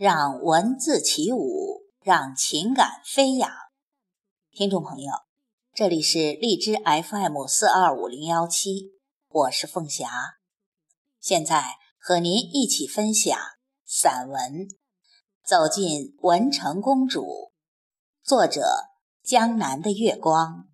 让文字起舞，让情感飞扬。听众朋友，这里是荔枝 FM 四二五零幺七，我是凤霞，现在和您一起分享散文《走进文成公主》，作者江南的月光。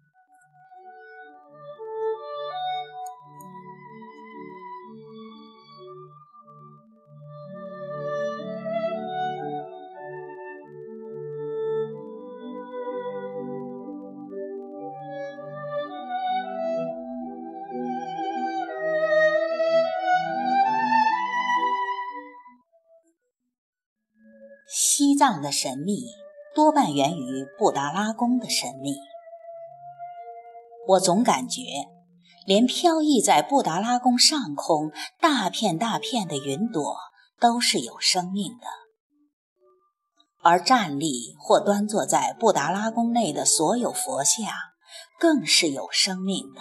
西藏的神秘多半源于布达拉宫的神秘。我总感觉，连飘逸在布达拉宫上空大片大片的云朵都是有生命的，而站立或端坐在布达拉宫内的所有佛像更是有生命的。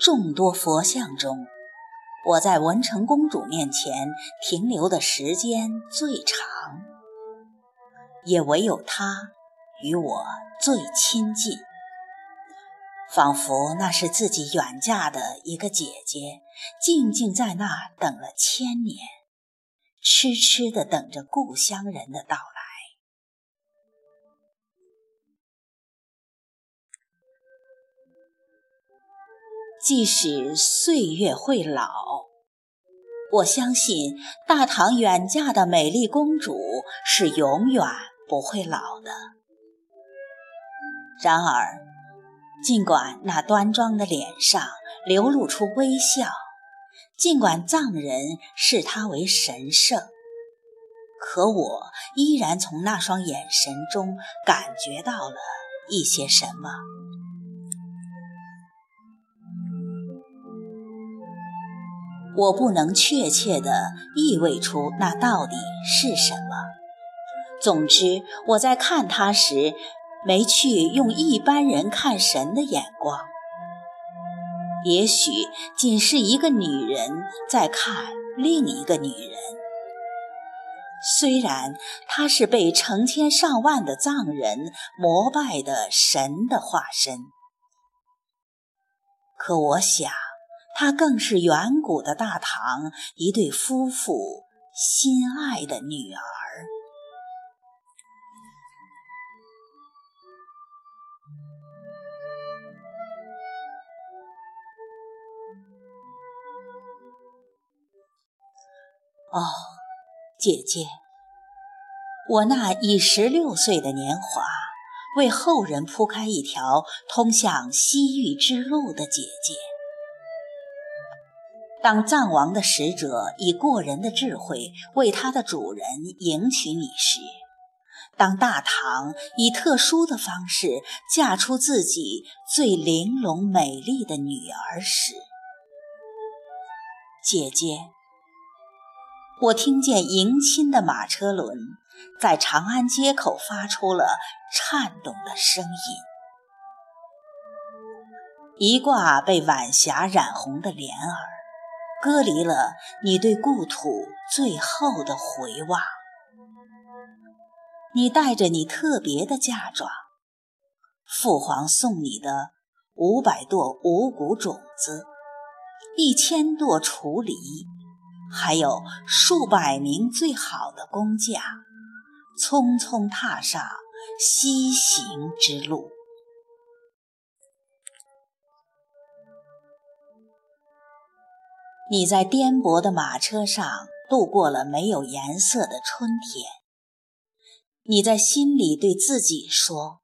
众多佛像中，我在文成公主面前停留的时间最长，也唯有她与我最亲近，仿佛那是自己远嫁的一个姐姐，静静在那等了千年，痴痴地等着故乡人的到来即使岁月会老，我相信大唐远嫁的美丽公主是永远不会老的。然而，尽管那端庄的脸上流露出微笑，尽管藏人视她为神圣，可我依然从那双眼神中感觉到了一些什么。我不能确切地意味出那到底是什么。总之，我在看他时，没去用一般人看神的眼光。也许仅是一个女人在看另一个女人。虽然她是被成千上万的藏人膜拜的神的化身，可我想。她更是远古的大唐一对夫妇心爱的女儿。哦，姐姐，我那已十六岁的年华，为后人铺开一条通向西域之路的姐姐。当藏王的使者以过人的智慧为他的主人迎娶你时，当大唐以特殊的方式嫁出自己最玲珑美丽的女儿时，姐姐，我听见迎亲的马车轮在长安街口发出了颤动的声音，一挂被晚霞染红的帘儿。割离了你对故土最后的回望。你带着你特别的嫁妆，父皇送你的五百垛五谷种子，一千垛雏犁，还有数百名最好的工匠，匆匆踏上西行之路。你在颠簸的马车上度过了没有颜色的春天。你在心里对自己说：“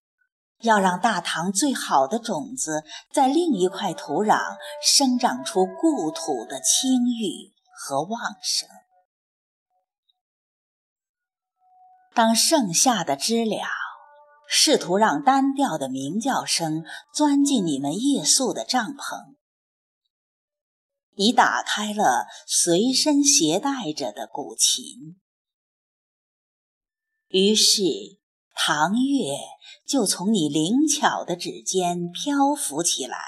要让大唐最好的种子在另一块土壤生长出故土的清郁和旺盛。”当盛夏的知了试图让单调的鸣叫声钻进你们夜宿的帐篷。你打开了随身携带着的古琴。于是唐月就从你灵巧的指尖漂浮起来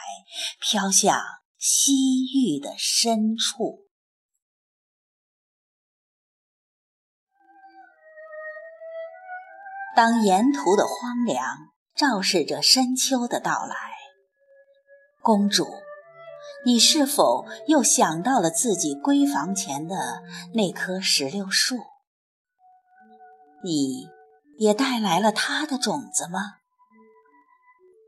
飘向西域的深处。当沿途的荒凉昭示着深秋的到来公主你是否又想到了自己闺房前的那棵石榴树？你也带来了它的种子吗？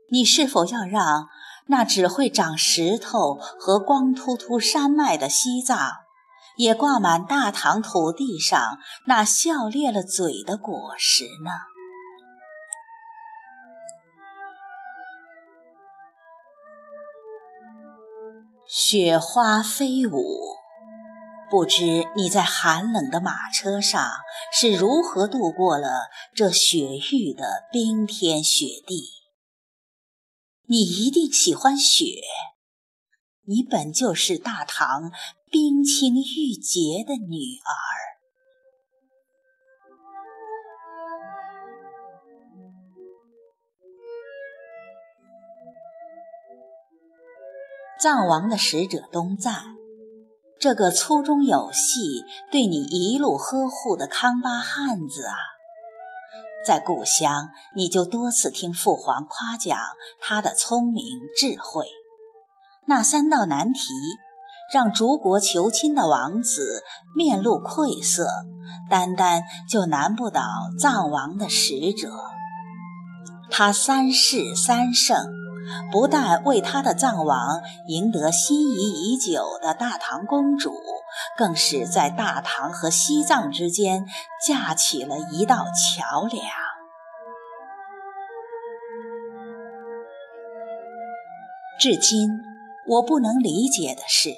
你是否要让那只会长石头和光秃秃山脉的西藏，也挂满大唐土地上那笑裂了嘴的果实呢？雪花飞舞，不知你在寒冷的马车上是如何度过了这雪域的冰天雪地。你一定喜欢雪，你本就是大唐冰清玉洁的女儿。藏王的使者东赞，这个粗中有细、对你一路呵护的康巴汉子啊，在故乡你就多次听父皇夸奖他的聪明智慧。那三道难题，让逐国求亲的王子面露愧色，单单就难不倒藏王的使者。他三世三圣。不但为他的藏王赢得心仪已久的大唐公主，更是在大唐和西藏之间架起了一道桥梁。至今，我不能理解的是，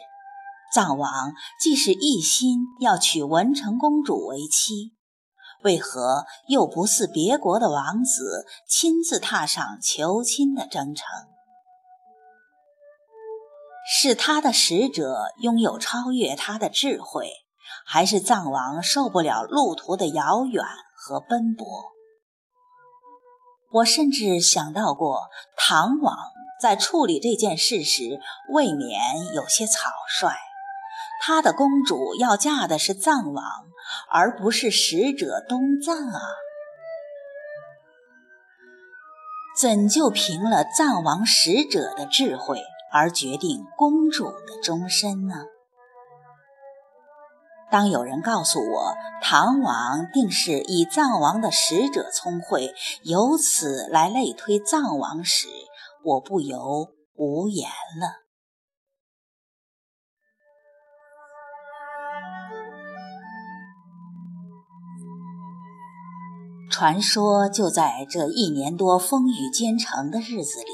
藏王既是一心要娶文成公主为妻。为何又不似别国的王子亲自踏上求亲的征程？是他的使者拥有超越他的智慧，还是藏王受不了路途的遥远和奔波？我甚至想到过，唐王在处理这件事时未免有些草率。他的公主要嫁的是藏王，而不是使者东藏啊！怎就凭了藏王使者的智慧而决定公主的终身呢？当有人告诉我唐王定是以藏王的使者聪慧，由此来类推藏王时，我不由无言了。传说就在这一年多风雨兼程的日子里，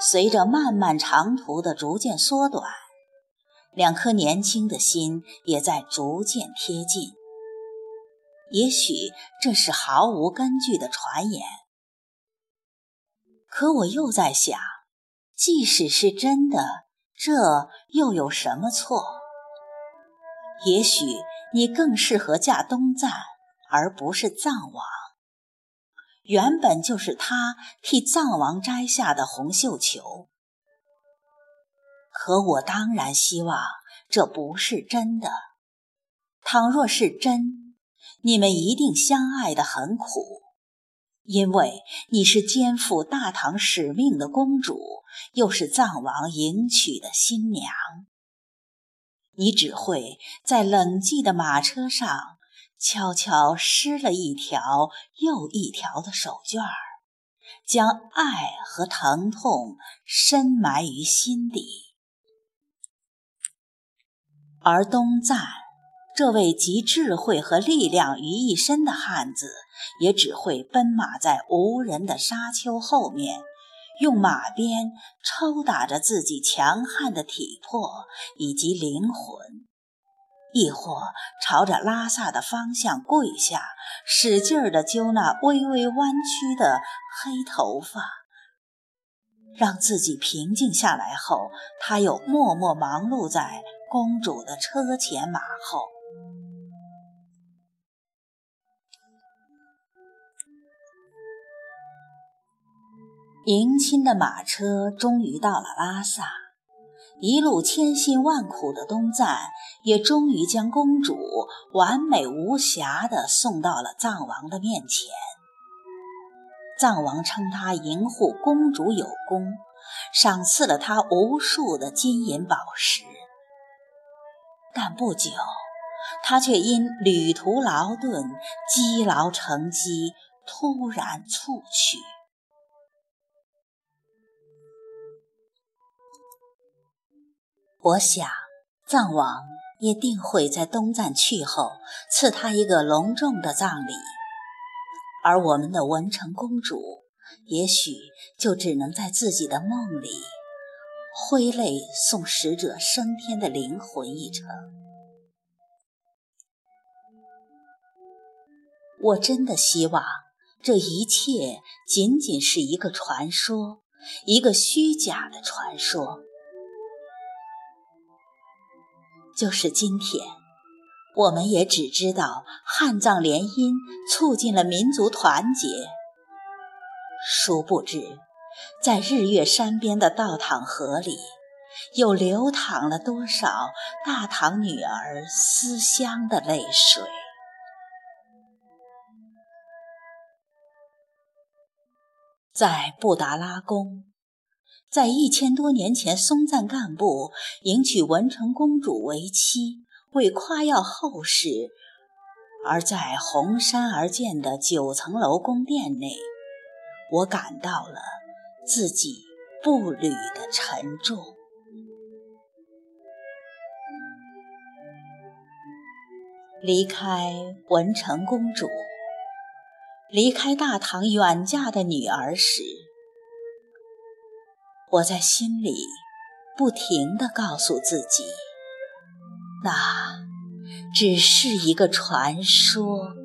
随着漫漫长途的逐渐缩短，两颗年轻的心也在逐渐贴近。也许这是毫无根据的传言，可我又在想，即使是真的，这又有什么错？也许你更适合嫁东赞，而不是藏王。原本就是他替藏王摘下的红绣球，可我当然希望这不是真的。倘若是真，你们一定相爱的很苦，因为你是肩负大唐使命的公主，又是藏王迎娶的新娘，你只会在冷寂的马车上。悄悄施了一条又一条的手绢儿，将爱和疼痛深埋于心底。而东赞这位集智慧和力量于一身的汉子，也只会奔马在无人的沙丘后面，用马鞭抽打着自己强悍的体魄以及灵魂。亦或朝着拉萨的方向跪下，使劲儿地揪那微微弯曲的黑头发，让自己平静下来后，他又默默忙碌在公主的车前马后。迎亲的马车终于到了拉萨。一路千辛万苦的东赞，也终于将公主完美无瑕地送到了藏王的面前。藏王称她迎护公主有功，赏赐了她无数的金银宝石。但不久，她却因旅途劳顿、积劳成疾，突然猝去。我想，藏王也定会在东赞去后赐他一个隆重的葬礼。而我们的文成公主，也许就只能在自己的梦里挥泪送使者升天的灵魂一程。我真的希望这一切仅仅是一个传说，一个虚假的传说。就是今天。我们也只知道汉藏联姻促进了民族团结，殊不知，在日月山边的道淌河里，又流淌了多少大唐女儿思乡的泪水。在布达拉宫，在一千多年前，松赞干部迎娶文成公主为妻。为夸耀后世，而在红山而建的九层楼宫殿内，我感到了自己步履的沉重。离开文成公主，离开大唐远嫁的女儿时，我在心里不停地告诉自己。那只是一个传说。